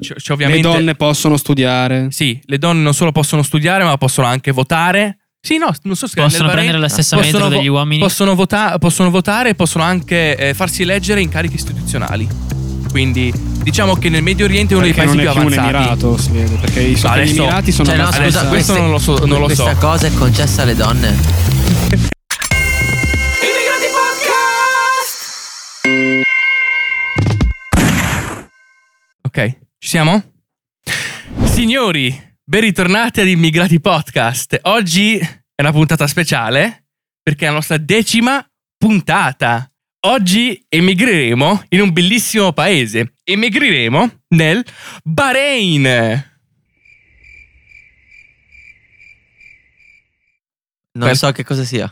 C'è Le donne possono studiare. Sì, le donne non solo possono studiare, ma possono anche votare. Sì, no, non so se Possono prendere la stessa possono vo- degli uomini. Possono, vota- possono votare e possono anche eh, farsi eleggere in cariche istituzionali. Quindi diciamo che nel Medio Oriente è uno dei Perché paesi non più è più un avanzati. emirato, si vede. Perché i No, adesso- Emirati sono Cioè, no, scusa, questo queste- non lo so- non lo questa so. cosa è concessa alle donne. Ok, ci siamo? Signori, ben ritornati ad Immigrati Podcast. Oggi è una puntata speciale perché è la nostra decima puntata. Oggi emigreremo in un bellissimo paese. Emigreremo nel Bahrain. Non Per- so che cosa sia.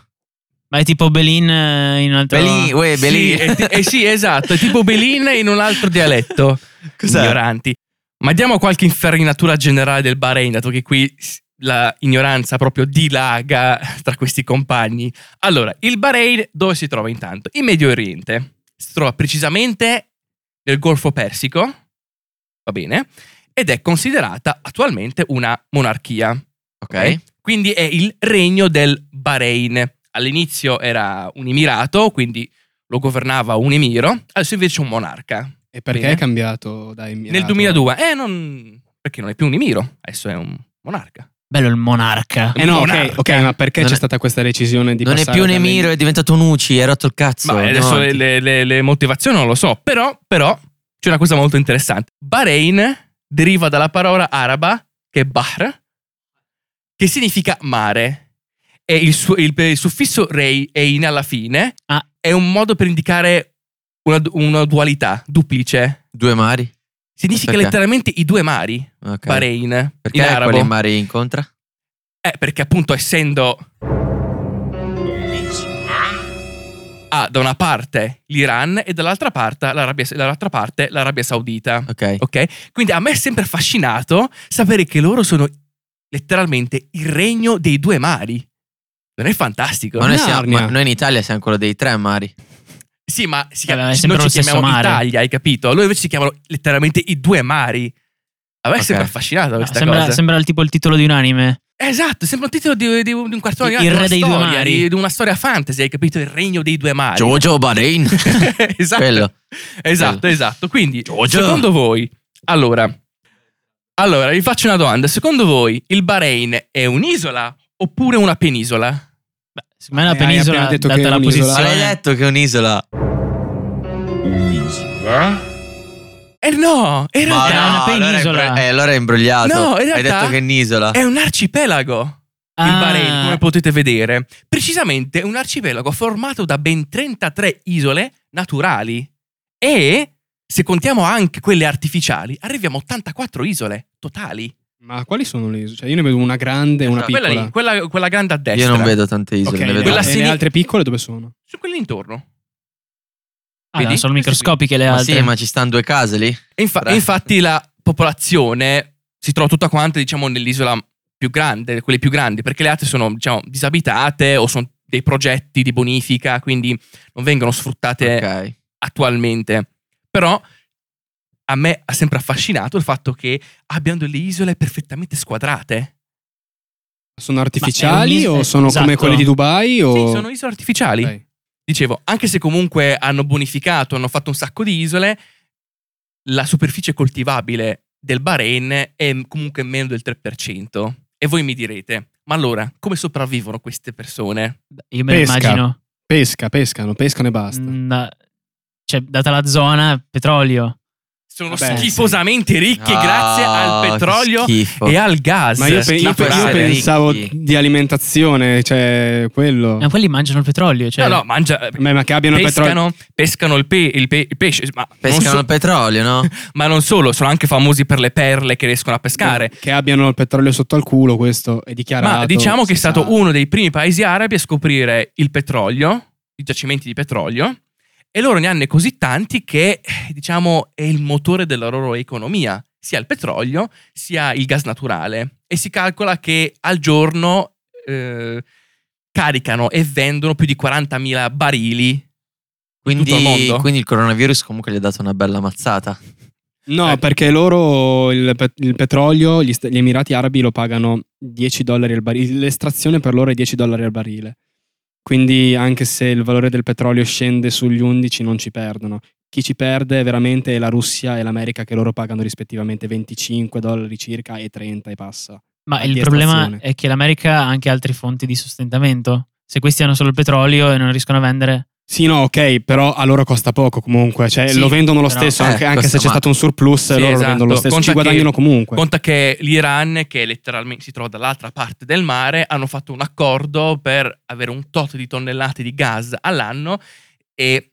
Ma è tipo Belin eh, in un altro... Belin, uè, Belin. Sì, è ti- eh sì, esatto, è tipo Belin in un altro dialetto. Cos'è? Ignoranti. Ma diamo qualche infarinatura generale del Bahrain, dato che qui la ignoranza proprio dilaga tra questi compagni. Allora, il Bahrain dove si trova intanto? In Medio Oriente. Si trova precisamente nel Golfo Persico, va bene, ed è considerata attualmente una monarchia. Ok. Quindi è il regno del Bahrain. All'inizio era un emirato, quindi lo governava un emiro, adesso invece è un monarca. E perché Bene. è cambiato da emirato? Nel 2002, eh, non... perché non è più un emiro, adesso è un monarca. Bello il monarca. Eh no, ok, monarca. ok, ma perché Non c'è è- stata questa decisione di Non è più un emiro, è diventato un Uci, hai rotto il cazzo. Ma adesso le, le- le- le motivazioni non lo so, però, però c'è una cosa molto interessante. Bahrain deriva dalla parola araba che è Bahr, che significa mare. E il, su- il- il suffisso rei e in alla fine Ah. è un modo per indicare una, una dualità, duplice. Due mari. Significa Perché? letteralmente i due mari, Ok. Bahrain, Perché in arabo. quali mari incontra? Eh, perché appunto essendo... Ha da una parte l'Iran e dall'altra parte l'Arabia, dall'altra parte l'Arabia Saudita. Ok. Ok? Quindi a me è sempre affascinato sapere che loro sono letteralmente il regno dei due mari. Non è fantastico? Ma noi, siamo- ma noi in Italia siamo quello dei tre mari. Sì, ma si chiama- è sempre noi ci chiamiamo mare. Italia, hai capito? Loro invece si chiamano letteralmente i due mari. A me è Ok. sempre affascinata questa sembra, cosa. sembra il tipo il titolo di un anime. Esatto, sembra un titolo di, di un di un cartone Il animato, re dei una due storia, mari. Di, di una storia fantasy, hai capito? Il regno dei due mari. Jojo Bahrain. esatto. Quello. Esatto, esatto. Quindi, Giorgio. secondo voi, allora, allora, vi faccio una domanda. Secondo voi il Bahrain è un'isola oppure una penisola? Secondo me è una Eh, hai penisola, appena detto data che è la un'isola. Ma posizione. l'hai detto che è un'isola? Eh no, in Ma realtà è una no, allora è penisola. eh, allora è imbrogliato. No, in Hai realtà detto che è un'isola. è un arcipelago. Il Ah. Bahrain, come potete vedere, precisamente un arcipelago formato da ben 33 isole naturali e, se contiamo anche quelle artificiali, arriviamo a 84 isole totali. Ma quali sono le isole? Cioè, io ne vedo una grande e una quella, piccola. lì, quella, quella grande a destra. Io non vedo tante isole. Ok, ne vedo Quella e le altre piccole dove sono? Su quelle intorno. Ah, Vedi? no, sono microscopiche le Ma altre. sì, ma ci stanno due case lì. E infa- infatti la popolazione si trova tutta quanta, diciamo, nell'isola più grande, quelle più grandi, perché le altre sono, diciamo, disabitate o sono dei progetti di bonifica, quindi non vengono sfruttate Ok. attualmente. Però a me ha sempre affascinato il fatto che abbiano delle isole perfettamente squadrate. Sono artificiali o sono come esatto. quelli di Dubai? O... Sì, sono isole artificiali. Ok. Dicevo, anche se comunque hanno bonificato, hanno fatto un sacco di isole, la superficie coltivabile del Bahrain è comunque meno del 3%. E voi mi direte, ma allora, come sopravvivono queste persone? Io me lo Pesca. immagino. Pesca, pescano, pescano e basta. Mm, cioè, data la zona, petrolio. Sono Vabbè, schifosamente ricchi Ah, grazie al petrolio e al gas. Ma io, pe- io pe- io pensavo ricchi. di alimentazione, cioè quello. Ma quelli mangiano il petrolio. Cioè, No, no, mangia... Beh, ma che abbiano il petrolio. Pescano, pescano il, pe- il pe- il pesce, ma non, Pescano so- il petrolio, no? ma non solo, sono anche famosi per le perle che riescono a pescare. Che abbiano il petrolio sotto al culo, questo è dichiarato. Ma diciamo che è stato sa. uno dei primi paesi arabi a scoprire il petrolio, i giacimenti di petrolio, e loro ne hanno così tanti che, diciamo, è il motore della loro economia, sia il petrolio sia il gas naturale. E si calcola che al giorno eh, caricano e vendono più di 40.000 barili. Quindi, tutto il mondo? quindi il coronavirus comunque gli ha dato una bella mazzata. No, Eh. perché loro il, il petrolio, gli, st- gli Emirati Arabi lo pagano 10 dollari al barile. L'estrazione per loro è 10 dollari al barile. Quindi anche se il valore del petrolio scende sugli 11 non ci perdono. Chi ci perde veramente è la Russia e l'America che loro pagano rispettivamente 25 dollari circa e 30 e passa. Ma il problema è che l'America ha anche altre fonti di sostentamento. Se questi hanno solo il petrolio e non riescono a vendere, Sì, no, ok, però a loro costa poco comunque, cioè Sì, lo vendono lo stesso, Eh, anche, anche costa se c'è ma- stato un surplus, Sì, loro esatto. lo vendono lo stesso, Conta ci guadagnano che- comunque. Conta che l'Iran, che letteralmente si trova dall'altra parte del mare, hanno fatto un accordo per avere un tot di tonnellate di gas all'anno e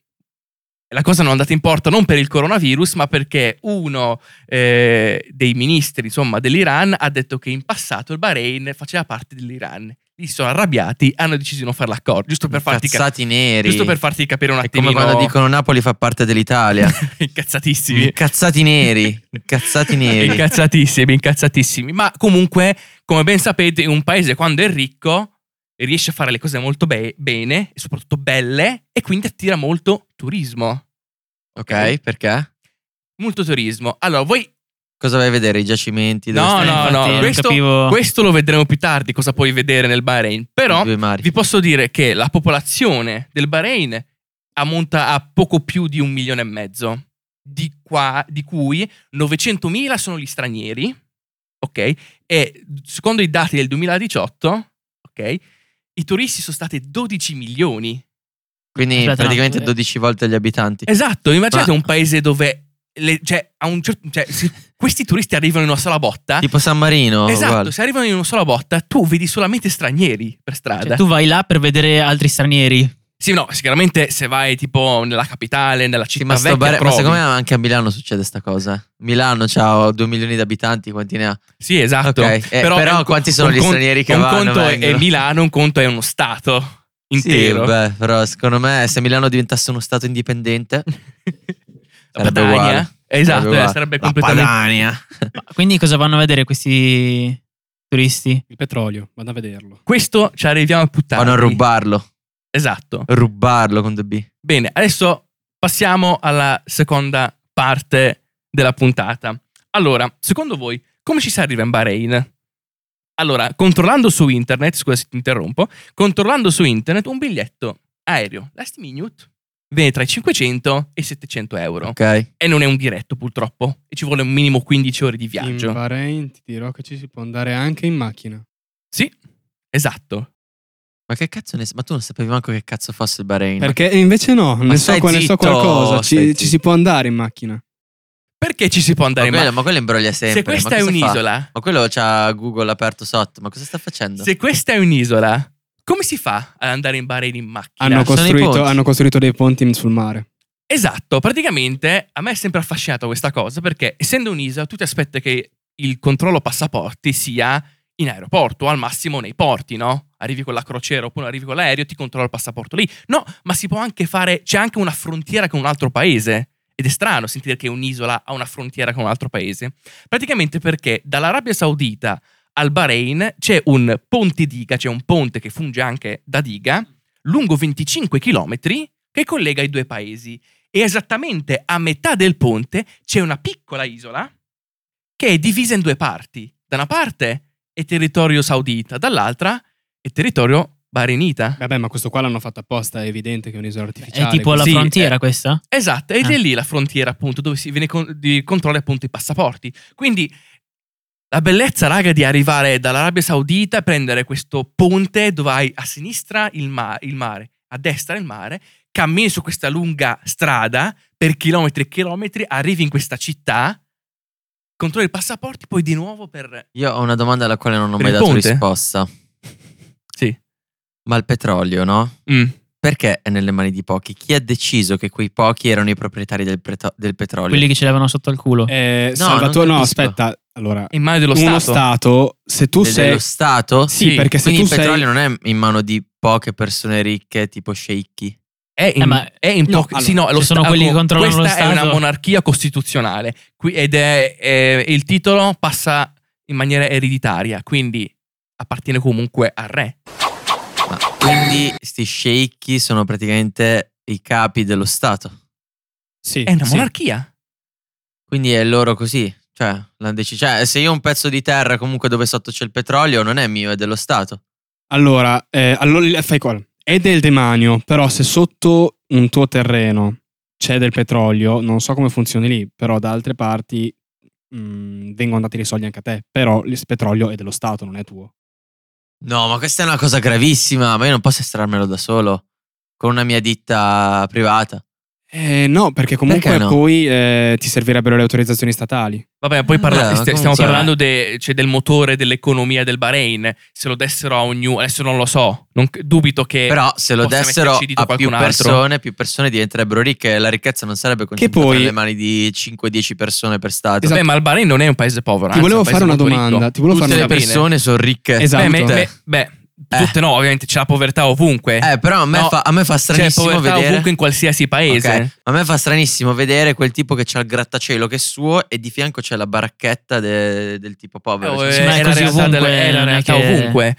la cosa non è andata in porto non per il coronavirus, ma perché uno eh, dei ministri insomma, dell'Iran ha detto che in passato il Bahrain faceva parte dell'Iran. Li sono arrabbiati, hanno deciso di non fare l'accordo, giusto per farti, ca- Incazzati neri. giusto per farti capire un È attimino. come quando dicono Napoli fa parte dell'Italia. Incazzatissimi. Incazzati neri. Incazzati neri. Incazzatissimi, incazzatissimi. Ma comunque, come ben sapete, un paese quando è ricco riesce a fare le cose molto be- bene e soprattutto belle e quindi attira molto turismo. ok, perché? Molto turismo. Allora, voi Cosa vai a vedere? I giacimenti? dove No, stai? no, infatti no, non questo- capivo. questo lo vedremo più tardi cosa puoi vedere nel Bahrain. Però I due mari. vi posso dire che la popolazione del Bahrain ammonta a poco più di un milione e mezzo, di, qua- di cui 900.000 sono gli stranieri, ok? E secondo i dati del 2018, ok? I turisti sono stati 12 milioni. Quindi Aspetta, no, praticamente eh. 12 volte gli abitanti. Esatto, immaginate Ma- un paese dove... le- cioè, a un certo, cioè, se questi turisti arrivano in una sola botta... Tipo San Marino. esatto, uguale. se arrivano in una sola botta, tu vedi solamente stranieri per strada. Cioè, tu vai là per vedere altri stranieri. Sì, no, sicuramente se vai tipo nella capitale, nella Sì, città ma, sto vecchia, bare- ma secondo me anche a Milano succede sta cosa. Milano ha 2 milioni di abitanti, quanti ne ha? Sì, esatto. Ok, eh, però un- quanti sono un gli stranieri che un vanno, conto è- è vengono? Milano, un conto è uno stato intero. Sì, beh, però secondo me se Milano diventasse uno stato indipendente La sarebbe Padania. uguale. Esatto, Sarebbe eh, sarebbe completamente... Padania. Quindi cosa vanno a vedere questi turisti? Il petrolio, vado a vederlo. Questo ci arriviamo più tardi. Vanno a rubarlo. Esatto. Rubarlo con 2B. Bene, adesso passiamo alla seconda parte della puntata. Allora, secondo voi, come ci si arriva in Bahrain? Allora, controllando su internet, scusa se ti interrompo, controllando su internet un biglietto aereo last minute viene tra i 500 e i 700 euro. Ok. E non è un diretto purtroppo, e ci vuole un minimo 15 ore di viaggio. In Bahrain ti dirò che ci si può andare anche in macchina. Sì, esatto. Ma che cazzo ne Ma tu non sapevi manco che cazzo fosse il Bahrain. Perché invece no, ne so, ne so qualcosa. Ci, ci si può andare in macchina. Perché ci si può ma, andare in quello, macchina? ma quello imbroglia sempre. Se questa ma è cosa fa? un'isola, Ma quello c'ha Google aperto sotto. Ma cosa sta facendo? se questa è un'isola, come si fa ad andare in Bahrain in macchina? Hanno costruito, hanno costruito dei ponti sul mare. Esatto, praticamente a me è sempre affascinato questa cosa perché essendo un'isola tu ti aspetti che il controllo passaporti sia in aeroporto o al massimo nei porti, no? Arrivi con la crociera oppure arrivi con l'aereo, ti controlla il passaporto lì. No, ma si può anche fare, c'è anche una frontiera con un altro paese. Ed è strano sentire che un'isola ha una frontiera con un altro paese. Praticamente perché dall'Arabia Saudita al Bahrain c'è un ponte diga, c'è un ponte che funge anche da diga, lungo 25 km che collega i due paesi. E esattamente a metà del ponte c'è una piccola isola che è divisa in due parti. Da una parte è territorio saudita, dall'altra è territorio bahrainita. Vabbè, ma questo qua l'hanno fatto apposta, è evidente che è un'isola È artificiale. tipo la Sì, frontiera eh. questa? Esatto, ed Ah. è lì la frontiera appunto dove si viene con- di controlli appunto i passaporti. Quindi la bellezza, raga, di arrivare dall'Arabia Saudita e prendere questo ponte dove hai a sinistra il, ma- il mare, a destra il mare, cammini su questa lunga strada per chilometri e chilometri, arrivi in questa città, controlli i passaporti, poi di nuovo per... Io ho una domanda alla quale non ho mai dato ponte? risposta. Ma il petrolio, no? Mm. Perché è nelle mani di pochi? Chi ha deciso che quei pochi erano i proprietari del, preto- del petrolio? Quelli che ce l'avevano sotto al culo. Eh, No, Salvatore, non no, aspetta. Allora, In mano dello uno Stato. Stato, se tu De- sei... dello Stato? Sì, Sì, perché se Quindi tu il petrolio sei... non è in mano di poche persone ricche, tipo sceicchi. È in, Eh, ma- è in no, pochi- sì, no, ci lo sono sta- quelli che controllano lo Questa è una monarchia costituzionale qui- ed è, è- il titolo passa in maniera ereditaria, quindi appartiene comunque al re. Quindi sti sceicchi sono praticamente i capi dello Stato. Sì, È una sì. monarchia. Quindi è loro così. Cioè, l'hanno deciso. Cioè, se io ho un pezzo di terra comunque dove sotto c'è il petrolio, non è mio, è dello Stato. Allora, eh, allora fai qua. È del demanio, però se sotto un tuo terreno c'è del petrolio, non so come funzioni lì, però da altre parti mh, vengono dati dei soldi anche a te. Però il petrolio è dello Stato, non è tuo. No, ma questa è una cosa gravissima. Ma io non posso estrarmelo da solo. Con una mia ditta privata. Eh, no, perché comunque Perché no? poi eh, ti servirebbero le autorizzazioni statali. Vabbè, poi parla- Eh, st- stiamo comunque- parlando de- cioè, del motore dell'economia del Bahrain. Se lo dessero a ognuno, adesso non lo so. Non c- dubito che. Però se lo dessero a più persone, più persone diventerebbero ricche e la ricchezza non sarebbe concentrata poi- nelle mani di 5-10 persone per stato. Esatto. Beh, ma il Bahrain non è un paese povero. Ti anzi, volevo paese fare una domanda. ricco. Ti volevo Tutte fare le una bene. persone sono ricche. Esatto. Beh, me- beh, beh, tutte no, ovviamente c'è la povertà ovunque. Eh, però a me, No, fa, a me fa c'è stranissimo povertà vedere. ovunque in qualsiasi paese. Ok, A me fa stranissimo vedere quel tipo che c'ha il grattacielo che è suo e di fianco c'è la baracchetta de- del tipo povero. Eh, Cioè, Sì, ma è, è la così realtà, ovunque, delle- è la realtà che- ovunque. Eh,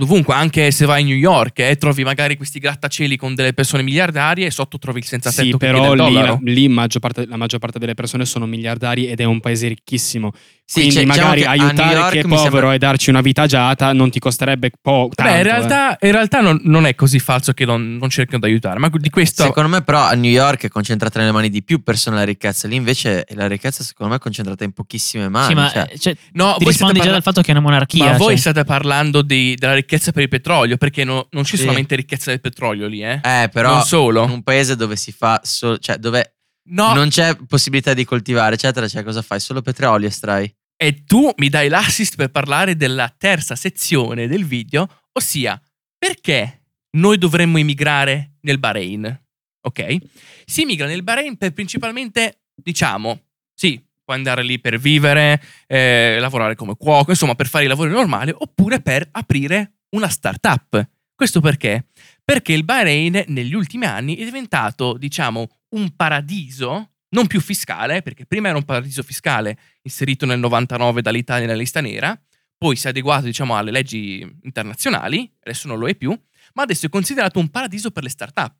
Ovunque, anche se vai a New York e trovi magari questi grattacieli con delle persone miliardarie e sotto trovi il senza tetto Sì, che però lì, la, lì maggior parte- la maggior parte delle persone sono miliardari ed è un paese ricchissimo. Sì, Quindi cioè, diciamo magari New aiutare chi è povero sembra- e darci una vita agiata non ti costerebbe po- tanto. Beh, in eh. realtà, in realtà non, non è così falso che non, non cercano di aiutare, ma di questo Secondo me, però, a New York è concentrata nelle mani di più persone la ricchezza. Lì invece la ricchezza, secondo me, è concentrata in pochissime mani. Sì, ma cioè. cioè, No, ti voi rispondi state già parla- dal fatto che è una monarchia. Ma voi cioè. state parlando di- della ricchezza per il petrolio, perché no- non c'è Sì. solamente ricchezza del petrolio lì, eh? Eh, però non solo. in un paese dove si fa solo, cioè dove No, non c'è possibilità di coltivare, eccetera, cioè cosa fai? Solo petrolio estrai. E tu mi dai l'assist per parlare della terza sezione del video, ossia perché noi dovremmo emigrare nel Bahrain. Ok? Si emigra nel Bahrain per principalmente, diciamo, sì, puoi andare lì per vivere, eh, lavorare come cuoco, insomma, per fare i lavori normali, oppure per aprire una startup. Questo perché? Perché il Bahrain negli ultimi anni è diventato, diciamo, un paradiso non più fiscale, perché prima era un paradiso fiscale inserito nel 99 dall'Italia nella lista nera, poi si è adeguato diciamo alle leggi internazionali, adesso non lo è più, ma adesso è considerato un paradiso per le start-up.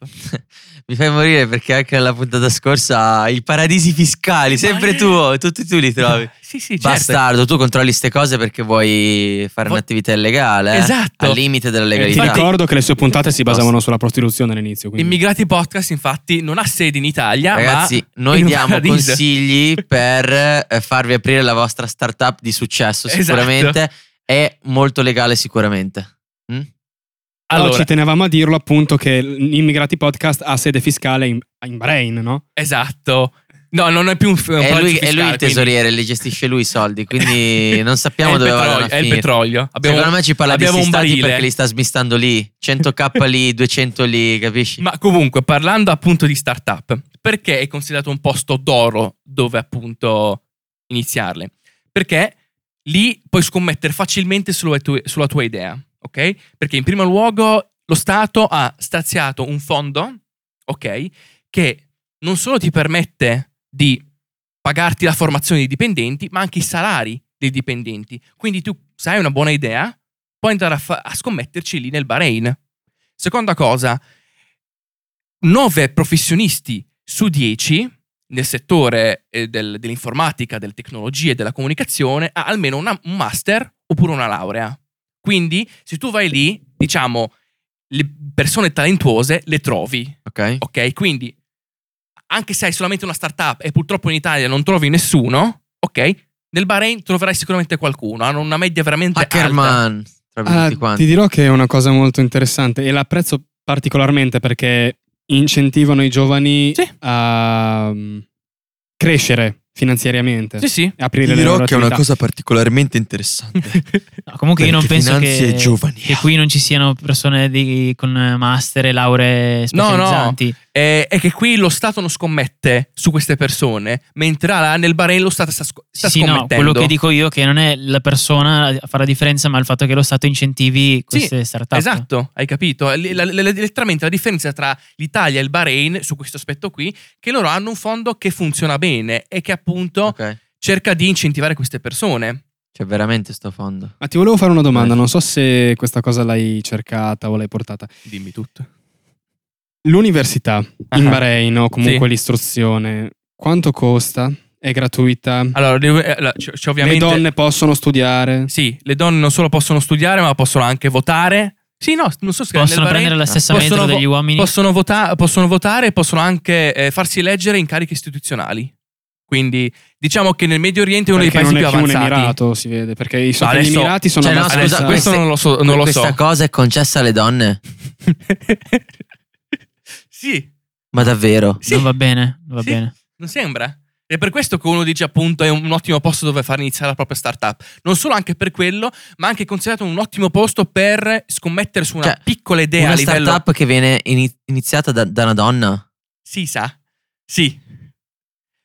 Mi fai morire perché anche nella puntata scorsa i paradisi fiscali, sempre Ma- tu, tutti tu li trovi. sì, sì, certo. Bastardo, tu controlli queste cose perché vuoi fare Vo- un'attività illegale. eh? Esatto. Al limite della Eh, ti legalità. Infatti- ricordo che le sue puntate si basavano sulla prostituzione all'inizio. Quindi. Immigrati Podcast infatti non ha sede in Italia, Ragazzi, ma noi diamo paradiso. consigli per eh, farvi aprire la vostra startup di successo Esatto. sicuramente e molto legale sicuramente. Mm? Allora, ci tenevamo a dirlo appunto che l'Immigrati Podcast ha sede fiscale in, in Bahrain, no? esatto. No, non è più un, un È lui, è lui fiscale, il tesoriere, li gestisce lui i soldi, quindi non quindi sappiamo dove petrolio, vadano a È il petrolio. Abbiamo- Secondo me ci parla di un barile. perché li sta smistando lì. 100k lì, 200 lì, capisci? Ma comunque, parlando appunto di startup, perché è considerato un posto d'oro dove appunto iniziarle? Perché lì puoi scommettere facilmente sulla tua, sulla tua idea, ok? Perché in primo luogo lo Stato ha staziato un fondo, ok? Che non solo ti permette di pagarti la formazione dei dipendenti, ma anche i salari dei dipendenti. Quindi tu, se hai una buona idea, puoi andare a, fa- a scommetterci lì nel Bahrain. Seconda cosa, 9 professionisti su 10 nel settore eh, del- dell'informatica, delle tecnologie e della comunicazione ha almeno una- un master oppure una laurea. Quindi, se tu vai lì, diciamo, le persone talentuose le trovi, Ok? ok? Quindi, anche se hai solamente una startup e purtroppo in Italia non trovi nessuno, ok? Nel Bahrain troverai sicuramente qualcuno, hanno una media veramente alta. Hackerman, tra Ah, tutti quanti. ti dirò che è una cosa molto interessante e l'apprezzo particolarmente perché incentivano i giovani Sì. a mm, crescere finanziariamente. Sì, sì. e Aprire le loro attività. particolarmente interessante. No, comunque io non penso che, che qui non ci siano persone di- con master e lauree No, no. Specializzanti. è, che qui lo Stato non scommette su queste persone, mentre là nel Bahrain lo Stato sta, sc- sta Sì, sì, no, scommettendo. quello che dico io è che non è la persona a fare la differenza, ma il fatto che lo Stato incentivi queste startup. Esatto, hai capito? L- la- la- la- letteralmente la differenza tra l'Italia e il Bahrain su questo aspetto qui, che loro hanno un fondo che funziona bene e che appunto Ok. cerca di incentivare queste persone. C'è veramente sto fondo. Ma ti volevo fare una domanda, Eh. non so se questa cosa l'hai cercata o l'hai portata. Dimmi tutto. L'università in Ah. Bahrain o comunque Sì. l'istruzione, quanto costa È gratuita. Allora, c'è- c'è Le ovviamente... donne possono studiare. Sì, le donne non solo possono studiare, ma possono anche votare. Sì, no, non so se Possono prendere la stessa possono degli uomini. Possono, vota- possono votare e possono anche eh, farsi eleggere in cariche istituzionali. Quindi diciamo che nel Medio Oriente è uno Perché dei paesi non è più più un avanzati. emirato, si vede. Perché i gli adesso- emirati sono Cioè, no, abbastanza... Adesso, Scusa, questo non lo so. Non lo Questa so. cosa è concessa alle donne? sì, Ma davvero? sì. Non va bene, non va Sì. bene. Non sembra? È per questo che uno dice appunto è un ottimo posto dove far iniziare la propria startup. Non solo anche per quello, ma anche considerato un ottimo posto per scommettere su una Cioè, piccola idea Una a livello... startup che viene ini- iniziata da, da una donna? Si sa. Sì.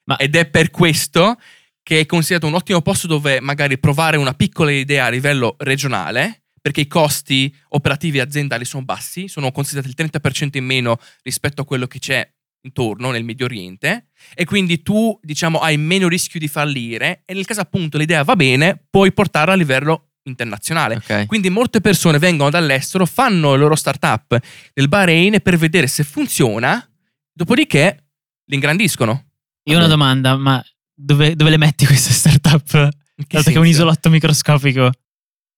Ma- Ed è per questo che è considerato un ottimo posto dove magari provare una piccola idea a livello regionale, perché i costi operativi aziendali sono bassi, sono considerati il 30% in meno rispetto a quello che c'è intorno nel Medio Oriente e quindi tu diciamo hai meno rischio di fallire e nel caso appunto l'idea va bene puoi portarla a livello internazionale. Ok. Quindi molte persone vengono dall'estero, fanno le loro startup nel Bahrain per vedere se funziona, dopodiché l'ingrandiscono. Io ho una domanda, ma dove, dove le metti queste startup? In che Dato che è un isolotto microscopico.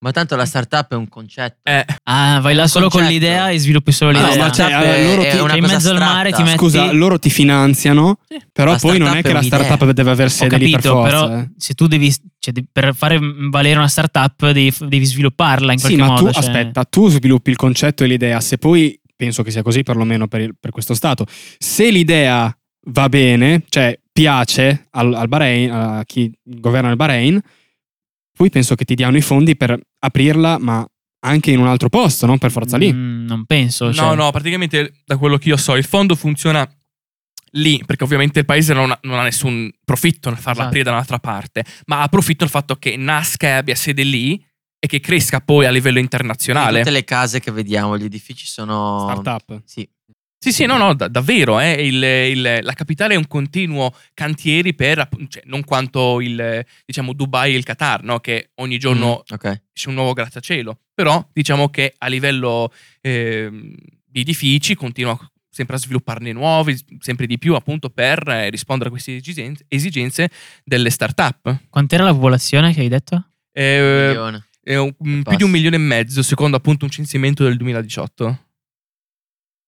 Ma tanto la startup è un concetto. Eh, Ah, vai là solo con concetto. l'idea e sviluppi solo Ah, no, l'idea. ma cioè, startup eh, loro ti- una in mezzo al mare, ti metti- Scusa, loro ti finanziano, Sì. però La poi non è che è la startup deve aver Ho sede lì per capito, forza. però eh. se tu devi, cioè, per fare valere una startup devi, devi svilupparla in Sì, qualche ma modo. tu, cioè- aspetta, tu sviluppi il concetto e l'idea, se poi, penso che sia così perlomeno per, il- per questo Stato, se l'idea va bene, cioè piace al, al Bahrain, a chi governa il Bahrain, poi penso che ti diano i fondi per aprirla, ma anche in un altro posto, non per forza lì. Mm, non penso. no, cioè. no, praticamente da quello che io so, il fondo funziona lì, perché ovviamente il paese non ha, non ha nessun profitto nel farla Esatto. aprire da un'altra parte, ma ha profitto il fatto che nasca e abbia sede lì e che cresca poi a livello internazionale. Tutte le case che vediamo, gli edifici sono... Startup. Sì. Sì, sì, no, no, da- davvero, eh, il- il- la capitale è un continuo cantieri per, cioè, non quanto il, diciamo, Dubai e il Qatar, no? che ogni giorno Mm, ok. c'è un nuovo grattacielo, però diciamo che a livello ehm, di edifici continua sempre a svilupparne nuovi, sempre di più appunto per eh, rispondere a queste esigenze, esigenze delle start-up. Quant'era la popolazione che hai detto? Eh, Milione. è un- un- più di un milione e mezzo secondo appunto un censimento del 2018.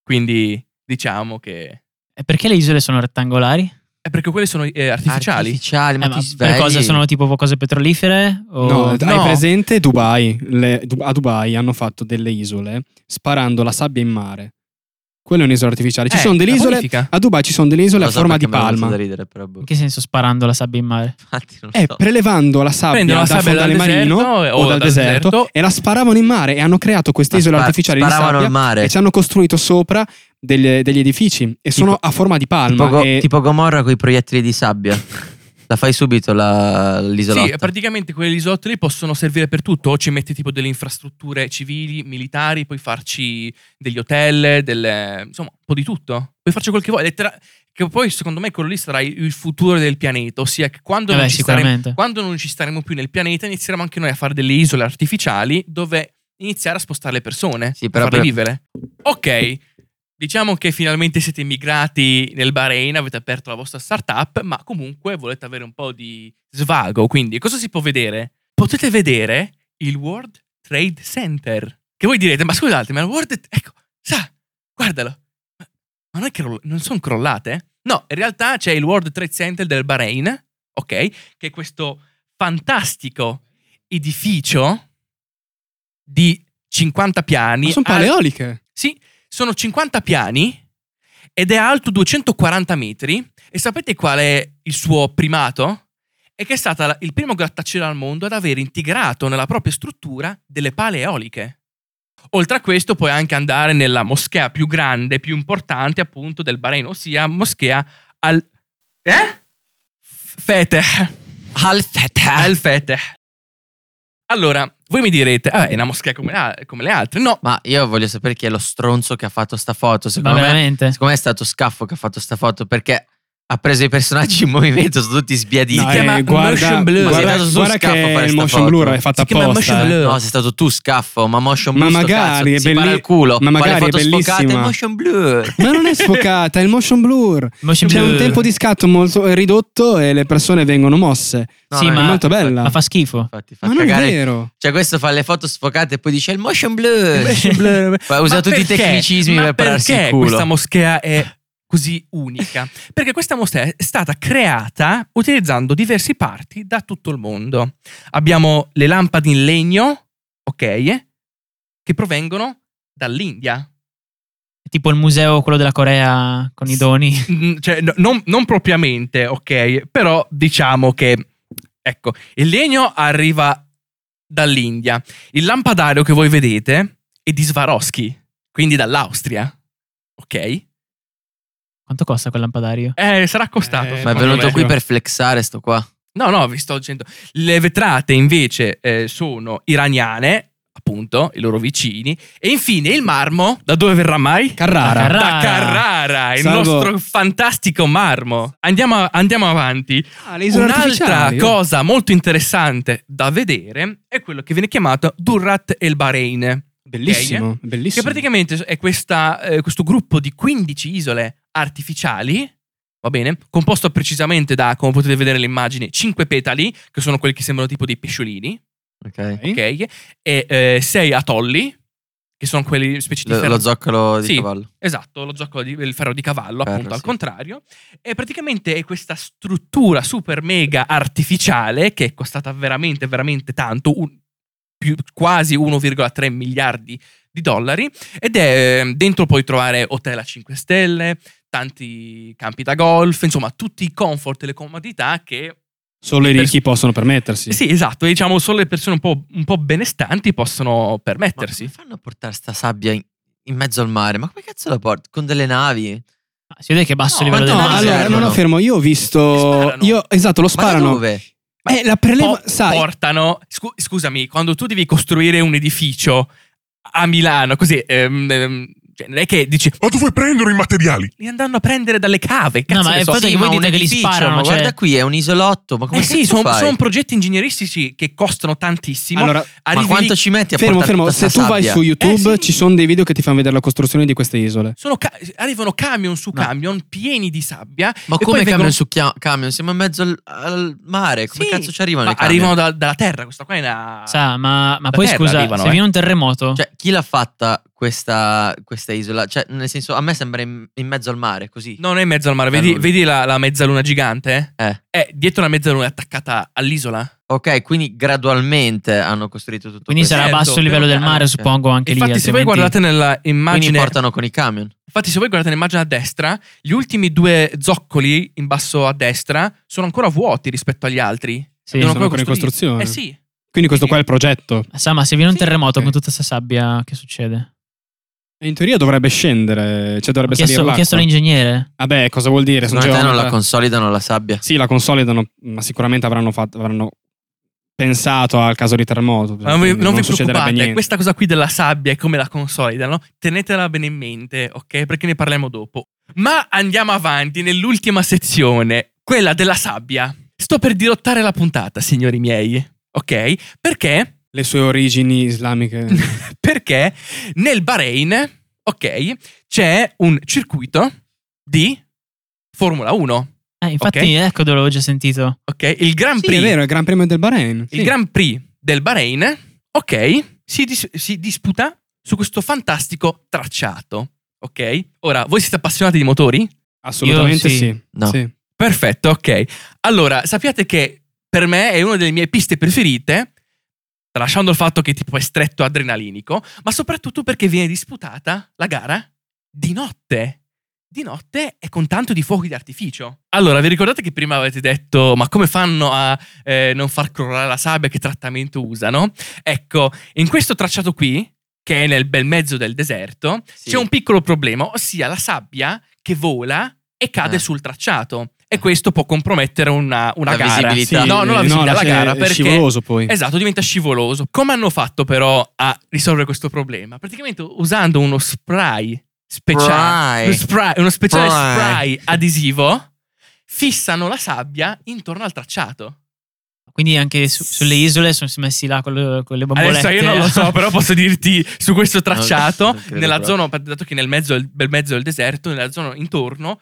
Quindi diciamo che... E perché le isole sono rettangolari? È perché quelle sono eh, artificiali. Artificiali, ma Eh, ti ma svegli. per cosa sono tipo cose petrolifere? O... No, hai no. presente Dubai? Le- a Dubai hanno fatto delle isole sparando la sabbia in mare. Quella è un'isola artificiale. Ci Eh, sono delle la isole. bonifica. A Dubai ci sono delle isole a forma di perché mi è venuto palma. da ridere, però, boh. In che senso sparando la sabbia in mare? Infatti non Eh, so. prelevando la sabbia Prendono la dal sabbia fondale dal marino deserto o dal, deserto, e la sparavano in mare e hanno creato queste Ma isole spa- artificiali di sparavano sabbia al mare. e ci hanno costruito sopra degli, degli edifici e sono a forma di palma. Tipo, Go- e- tipo Gomorra con i proiettili di sabbia. La fai subito la, l'isolotto. Sì, praticamente quelle isotte lì possono servire per tutto, o ci metti tipo delle infrastrutture civili, militari, puoi farci degli hotel, delle, insomma, un po' di tutto. Puoi farci quel che vuoi. lettera- che poi secondo me quello lì sarà il futuro del pianeta, ossia che quando, Eh non beh, ci staremo, quando non ci staremo più nel pianeta inizieremo anche noi a fare delle isole artificiali dove iniziare a spostare le persone, Sì, per farle per- vivere. Ok, diciamo che finalmente siete immigrati nel Bahrain, avete aperto la vostra startup, ma comunque volete avere un po' di svago. Quindi, cosa si può vedere? Potete vedere il World Trade Center. Che voi direte, ma scusate, ma il World... Ecco, sa, guardalo. Ma ma non, è che non sono crollate? No, in realtà c'è il World Trade Center del Bahrain, ok? Che è questo fantastico edificio di 50 piani. Ma sono al- paleoliche. sì, sono 50 piani ed è alto 240 metri. E sapete qual è il suo primato? È che è stata la- il primo grattacielo al mondo ad aver integrato nella propria struttura delle pale eoliche. Oltre a questo puoi anche andare nella moschea più grande, più importante appunto del Bahrain, ossia moschea al... Eh? Feteh. Al Feteh. Al Feteh. Allora, voi mi direte, ah, è una moschea come, la- come le altre. No, Ma io voglio sapere chi è lo stronzo che ha fatto sta foto. Secondo me, secondo me è stato Scaffo che ha fatto sta foto perché ha preso i personaggi in movimento, sono tutti sbiaditi. No, eh, guarda, motion blur. guarda, Sei stato su guarda scaffo a che fare il motion foto. blur è fatto Si apposta. motion eh. No, sei stato tu scaffo, ma motion Ma blur sto magari, cazzo, è belli- il culo. ma magari le è bellissima. motion blur. Ma non è sfocata, è il motion blur. Motion C'è blur. un tempo di scatto molto ridotto e le persone vengono mosse. No, Sì, no, ma- è molto bella. Ma fa schifo. Infatti, fa Ma non è cagare. vero. Cioè, questo fa le foto sfocate e poi dice il motion blur. Motion blur. Fa- usa Ma tutti i tecnicismi Ma per pararsi il perché culo. questa moschea è così unica? Perché questa moschea è stata creata utilizzando diverse parti da tutto il mondo. Abbiamo le lampade in legno, ok, che provengono dall'India. Tipo il museo, quello della Corea con i doni. Cioè, no- non, non propriamente, ok, però diciamo che, ecco, il legno arriva dall'India. Il lampadario che voi vedete è di Swarovski, quindi dall'Austria, ok? Quanto costa quel lampadario? Eh, sarà costato. Eh, Ma è venuto qui per flexare sto qua. No, no, vi sto dicendo. Le vetrate invece eh, sono iraniane, appunto, i loro vicini. E infine il marmo, da dove verrà mai? Carrara. Da Da Carrara. Carrara, il Salvo- nostro fantastico marmo. Andiamo, andiamo avanti. Ah, Un'altra cosa molto interessante da vedere è quello che viene chiamato Durrat El Bahrein. Bellissimo, Che bellissimo. praticamente è questa, eh, questo gruppo di 15 isole artificiali, va bene, composto precisamente da, come potete vedere nell'immagine, 5 petali, che sono quelli che sembrano tipo dei pesciolini, Ok. ok? E 6 atolli, che sono quelli specie di Lo, ferro. lo zoccolo di Sì. cavallo. Esatto, lo zoccolo di il ferro di cavallo, Ferro, appunto, al sì. contrario. E praticamente è questa struttura super mega artificiale che è costata veramente, veramente tanto, un- più, quasi 1,3 miliardi di dollari. Ed è dentro puoi trovare hotel a 5 stelle, tanti campi da golf, insomma, tutti i comfort e le comodità che Solo i ricchi possono permettersi. sì, esatto, diciamo solo le persone un po', un po' benestanti possono Ma permettersi. come fanno a portare sta sabbia in, in mezzo al mare? Ma come cazzo la porti? Con delle navi? Ah, si vede che basso No, il livello ma No, allora, no, no, fermo. Io ho visto. Io, esatto, lo Ma da sparano. dove? Eh, la preleva. Po- sai, portano. scu- scusami, quando tu devi costruire un edificio a Milano, così. ehm, ehm, cioè, non è che dici. Ma dove prendono i materiali? Li andranno a prendere dalle cave. Cazzo No, ma è so. Sì, che voi dite che li sparano, ma cioè- guarda qui, è un isolotto. Ma come Eh sì, sono fai? progetti ingegneristici che costano tantissimo. allora, Ma quanto lì- ci metti a fermo, portare fermo. Se tu vai sabbia? su YouTube, Eh, sì. ci sono dei video che ti fanno vedere la costruzione di queste isole. sono ca- arrivano camion su No. camion pieni di sabbia. Ma e come poi camion vengono- su chia- camion? Siamo in mezzo al, al mare. Come Sì, cazzo ci arrivano ma arrivano da- dalla terra. Questa qua è una. Sa, ma, ma poi scusa, se eh. viene un terremoto, Cioè, chi l'ha fatta questa, questa isola? Cioè, nel senso, a me sembra in, in mezzo al mare, così. Non è in mezzo al mare. Vedi, Allora. vedi la, la mezzaluna gigante? Eh. Eh, dietro la mezzaluna è attaccata all'isola. Ok, quindi gradualmente hanno costruito tutto quindi questo. sarà certo, basso il livello del mare, piano, suppongo, anche Infatti, lì. se voi guardate nella Quindi immagine, portano con i camion. infatti, se voi guardate nell'immagine a destra, gli ultimi due zoccoli in basso a destra sono ancora vuoti rispetto agli altri. Sì, sono ancora in costruzione. Eh sì. Quindi questo qua è il progetto. Sa, ma se viene un Sì, terremoto ok. con tutta questa sabbia, che succede? In teoria dovrebbe scendere, cioè Ho dovrebbe chiesto, salire ho chiesto l'acqua. all'ingegnere. Vabbè, cosa vuol dire? Sono Secondo te non la consolidano la sabbia? Sì, la consolidano, ma sicuramente avranno, fatto, avranno pensato al caso di terremoto. Ma non vi, non vi preoccupate, niente. questa cosa qui della sabbia e come la consolidano, tenetela bene in mente, ok? Perché ne parliamo dopo. Ma andiamo avanti nell'ultima sezione, quella della sabbia. Sto per dirottare la puntata, signori miei, ok? Perché? Le sue origini islamiche. Perché nel Bahrain, ok, c'è un circuito di Formula 1, Eh, infatti, Ok. ecco dove l'avevo già sentito. ok? Il Grand sì, Prix è vero, il Gran Premio del Bahrain. Il Grand Prix del Bahrain, ok, si, dis- si disputa su questo fantastico tracciato, ok? Ora, voi siete appassionati di motori? Assolutamente Io sì. sì. No. Sì. Perfetto, ok. Allora, sappiate che per me è una delle mie piste preferite, tralasciando il fatto che tipo è stretto adrenalinico, ma soprattutto perché viene disputata la gara di notte. Di notte e con tanto di fuochi d'artificio. Allora, vi ricordate che prima avete detto, ma come fanno a eh, non far crollare la sabbia? Che trattamento usano? Ecco, in questo tracciato qui, che è nel bel mezzo del deserto, Sì. c'è un piccolo problema, ossia la sabbia che vola e cade Ah. sul tracciato. E questo può compromettere una, una La gara. visibilità. no, non la visibilità, la è- gara. è Perché scivoloso poi. Esatto, diventa scivoloso. Come hanno fatto però a risolvere questo problema? Praticamente usando uno spray speciale, Spray. uno, spray- uno speciale Spray. spray adesivo, fissano la sabbia intorno al tracciato. Quindi anche su- sulle isole sono messi là con le, con le bombolette. Adesso io non lo so, però posso dirti su questo tracciato, credo nella proprio. zona, dato che nel mezzo, nel mezzo del deserto, nella zona intorno,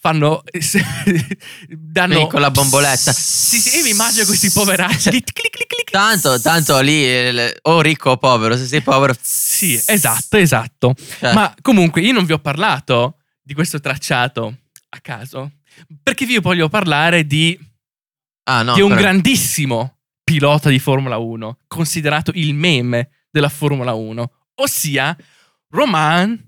fanno... danno... Con la bomboletta. Sì, sì, mi immagino questi poveracci. clic, clic, clic. Tanto, tanto lì, eh, o ricco o povero, se sei povero... Sì, esatto, esatto. cioè, Ma comunque io non vi ho parlato di questo tracciato a caso, perché vi voglio parlare di, ah, no, di un però- grandissimo pilota di Formula 1, considerato il meme della Formula 1, ossia Romain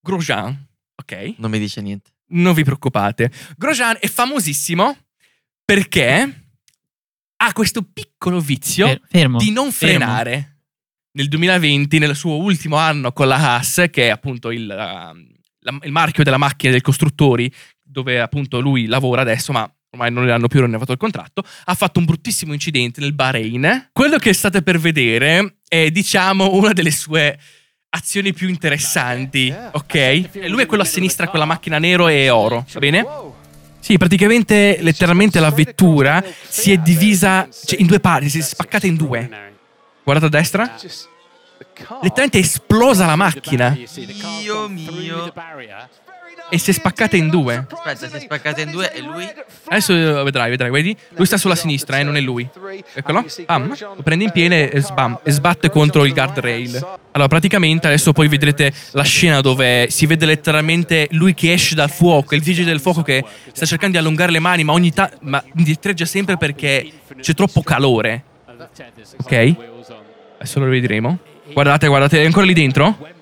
Grosjean. Ok? Non mi dice niente. Non vi preoccupate. Grosjean è famosissimo perché ha questo piccolo vizio Fer- fermo. di non fermo. frenare. Nel 2020, nel suo ultimo anno con la Haas, che è appunto il, la- il marchio della macchina dei costruttori, dove appunto lui lavora adesso, ma ormai non le hanno più rinnovato il contratto, ha fatto un bruttissimo incidente nel Bahrain. Quello che state per vedere è, diciamo, una delle sue azioni più interessanti, ok? E lui è quello a sinistra con la macchina nero e oro, va bene? Sì, praticamente, letteralmente la vettura si è divisa cioè, in due parti, si è spaccata in due. Guardate a destra. Letteralmente è esplosa la macchina Dio mio. E si è spaccata in due. Aspetta, si è spaccata in due e lui... Adesso eh, vedrai, vedrai, vedi? Lui sta sulla sinistra, eh, non è lui. Eccolo. Bam. Lo prende in piede e, sbam, e sbatte contro il guardrail. Allora, praticamente adesso poi vedrete la scena dove si vede letteralmente lui che esce dal fuoco, il vigile del fuoco che sta cercando di allungare le mani, ma ogni tanto. ma indietreggia sempre perché c'è troppo calore. Ok? Adesso lo vedremo. Guardate, guardate, è ancora lì dentro?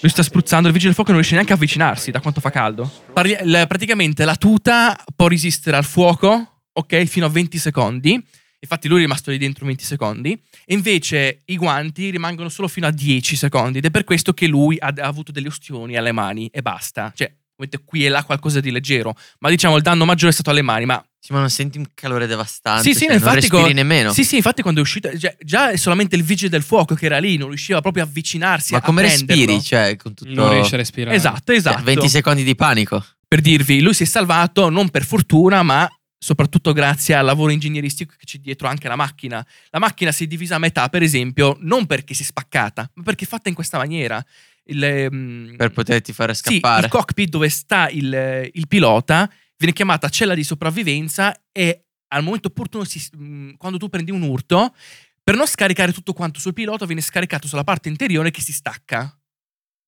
Lui sta spruzzando, il vigile del fuoco non riesce neanche a avvicinarsi da quanto fa caldo. Parli- la- praticamente la tuta può resistere al fuoco, ok, fino a 20 secondi. Infatti lui è rimasto lì dentro 20 secondi. E invece i guanti rimangono solo fino a 10 secondi. Ed è per questo che lui ha, ha avuto delle ustioni alle mani e basta. Cioè, ovviamente qui e là qualcosa di leggero. Ma diciamo il danno maggiore è stato alle mani. Ma Sì, ma non senti un calore devastante. Sì, sì, cioè, non infatti respiri co- nemmeno. Sì, sì, infatti quando è uscito, cioè, già è solamente il vigile del fuoco che era lì, non riusciva proprio a avvicinarsi. Ma a come prenderlo. respiri? Cioè, con tutto... Non riesce a respirare. Esatto, Cioè, esatto. 20 secondi di panico. per dirvi, lui si è salvato non per fortuna, ma soprattutto grazie al lavoro ingegneristico che c'è dietro anche la macchina. La macchina si è divisa a metà, per esempio, non perché si è spaccata, ma perché è fatta in questa maniera. Il, ehm, Per poterti fare sì, scappare. il cockpit dove sta il, il pilota viene chiamata cella di sopravvivenza e al momento opportuno, si- mh, quando tu prendi un urto, per non scaricare tutto quanto sul pilota, viene scaricato sulla parte interiore che si stacca.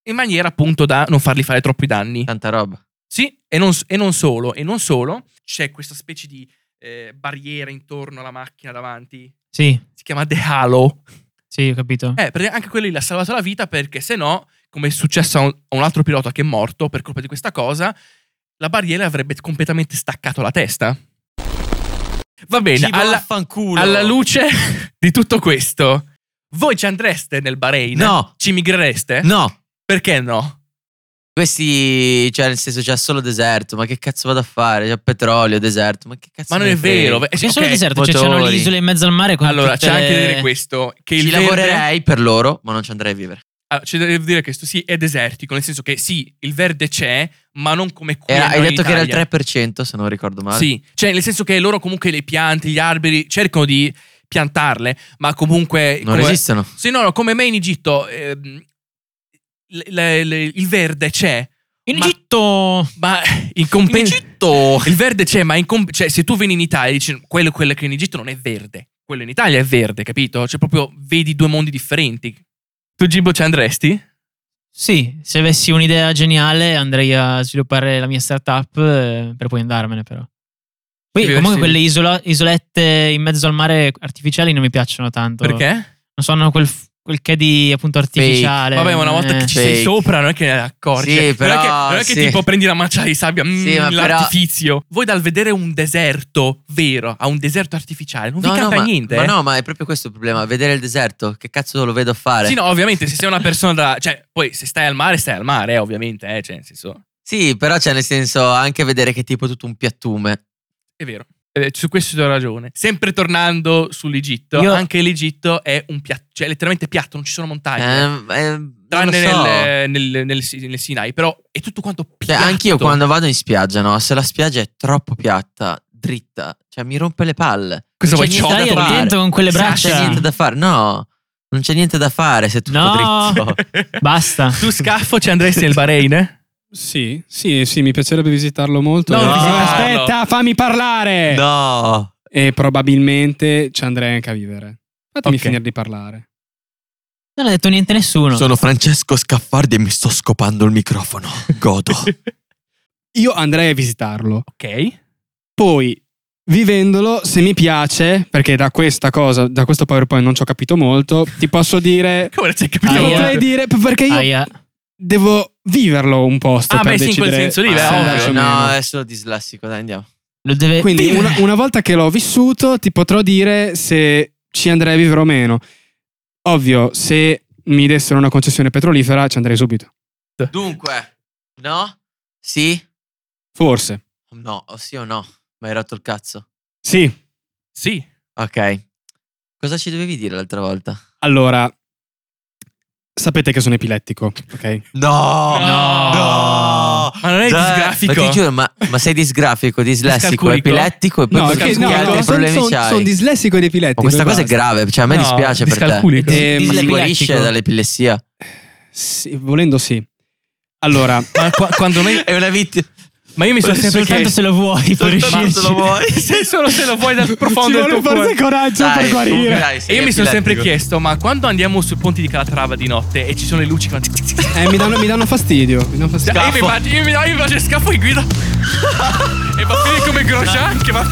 In maniera appunto da non fargli fare troppi danni. Tanta roba. Sì, e non, e non solo, e non solo, c'è questa specie di eh, barriera intorno alla macchina davanti. Sì, Si chiama The Halo. sì, ho capito. Eh, perché anche quello lì l'ha salvato la vita perché se no, come è successo a un, a un altro pilota che è morto per colpa di questa cosa, la barriera avrebbe completamente staccato la testa. Va bene, alla, alla luce di tutto questo, voi ci andreste nel Bahrain? No. Ci migrereste? No. Perché no? Questi, cioè, nel senso, c'è solo deserto. Ma che cazzo vado a fare? C'è petrolio, deserto. Ma che cazzo Ma non è vero. eh, C'è sì, solo ok. il deserto, cioè c'hanno motori. le isole in mezzo al mare con Allora, tutte c'è anche da le- dire questo: che il Ci verde- lavorerei per loro, ma non ci andrei a vivere. Allora, c'è da dire questo: sì, è desertico, nel senso che sì, il verde c'è, ma non come qui. Era- hai detto in che era il Italia. 3%, se non ricordo male. Sì, cioè nel senso che loro comunque le piante, gli alberi cercano di piantarle, ma comunque Non come- resistono. Sì, no, no, come me in Egitto ehm, le- le- le- il verde c'è, In Ma- Egitto! ma in compenso il verde c'è, ma in comp- cioè se tu vieni in Italia e dici quello, quello che in Egitto non è verde, quello in Italia è verde, capito? Cioè proprio vedi due mondi differenti. Tu Gimbo ci andresti? Sì, se avessi un'idea geniale andrei a sviluppare la mia startup eh, per poi andarmene però. Poi Sì, comunque sì. quelle isola- isolette in mezzo al mare artificiali non mi piacciono tanto. Perché? Non so, hanno quel, quel che di appunto artificiale. Vabbè, ma una volta che ci sei Fake. sopra non è che ne accorgi. Sì, non è però, che, non è che sì. tipo prendi la mancia di sabbia, mm, Sì, ma però- l'artificio. Voi dal vedere un deserto vero a un deserto artificiale non vi No, no, cambia ma, niente. ma eh? no, ma è proprio questo il problema. Vedere il deserto, che cazzo lo vedo a fare? Sì, no, ovviamente se sei una persona da... Cioè, poi se stai al mare, stai al mare, eh, ovviamente, eh, cioè, nel senso... Sì, però c'è nel senso anche vedere che è tipo tutto un piattume. È vero. Eh, su questo ti ho ragione. Sempre tornando sull'Egitto, Io- anche l'Egitto è un piatto, cioè letteralmente piatto, non ci sono montagne. Eh, eh, Tranne so. nel, nel- nel- nel Sinai, però è tutto quanto Cioè, piatto. anch'io quando vado in spiaggia, no? Se la spiaggia è troppo piatta, dritta, cioè mi rompe le palle. Cosa vuoi, Stai da fare. attento con quelle Non c'è braccia. niente da fare, no. Non c'è niente da fare se è tutto No. dritto. Basta. Tu scaffo ci andresti nel Bahrain? eh? Sì, sì, sì, mi piacerebbe visitarlo molto. No, visitarlo. Aspetta, fammi parlare. No. E probabilmente ci andrei anche a vivere. Fatemi Ok. finire di parlare. Non ha detto niente nessuno. Sono Francesco Scaffardi e mi sto scopando il microfono. Godo. Io andrei a visitarlo. ok. Poi, vivendolo, se mi piace, perché da questa cosa, da questo PowerPoint non ci ho capito molto, ti posso dire. Come c'hai capito? Aia. Potrei dire perché io Aia. Devo viverlo un posto Ah, per beh, sì, in quel senso lì, beh, ovvio. no, solo dislessico, dai, andiamo. Lo deve Quindi una, una volta che l'ho vissuto ti potrò dire se ci andrei a vivere o meno. Ovvio, se mi dessero una concessione petrolifera ci andrei subito. Dunque, no? Sì? Forse. No, o sì o no? Mi hai rotto il cazzo. Sì. Sì. Ok. Cosa ci dovevi dire l'altra volta? Allora, sapete che sono epilettico, ok? No! No. Ma non è Dai, disgrafico? Ma ti giuro, ma, ma sei disgrafico, dislessico, epilettico e poi No, che, perché che no, altri no, problemi sono c'hai? dislessico ed epilettico. Ma questa cosa è grave, cioè a me No, dispiace per te. Eh, Ti si guarisce dall'epilessia. Sì, volendo sì. Allora, Ma qua- quando noi... È una vittima. Ma io mi sono sempre Soltanto chiesto... se lo vuoi puoi riuscirci. se lo vuoi. Se solo se lo vuoi dal profondo ci del vuole tuo forse cuore. coraggio Dai, per guarire. dai, sei E io mi sono sempre epilettico. chiesto, ma quando andiamo sui ponti di Calatrava di notte e ci sono le luci che vanno... Eh, mi danno, mi danno fastidio. Mi danno fastidio. Io mi immagino, io mi, io mi immagino il scafo in guida e va finire come Grosjean che va...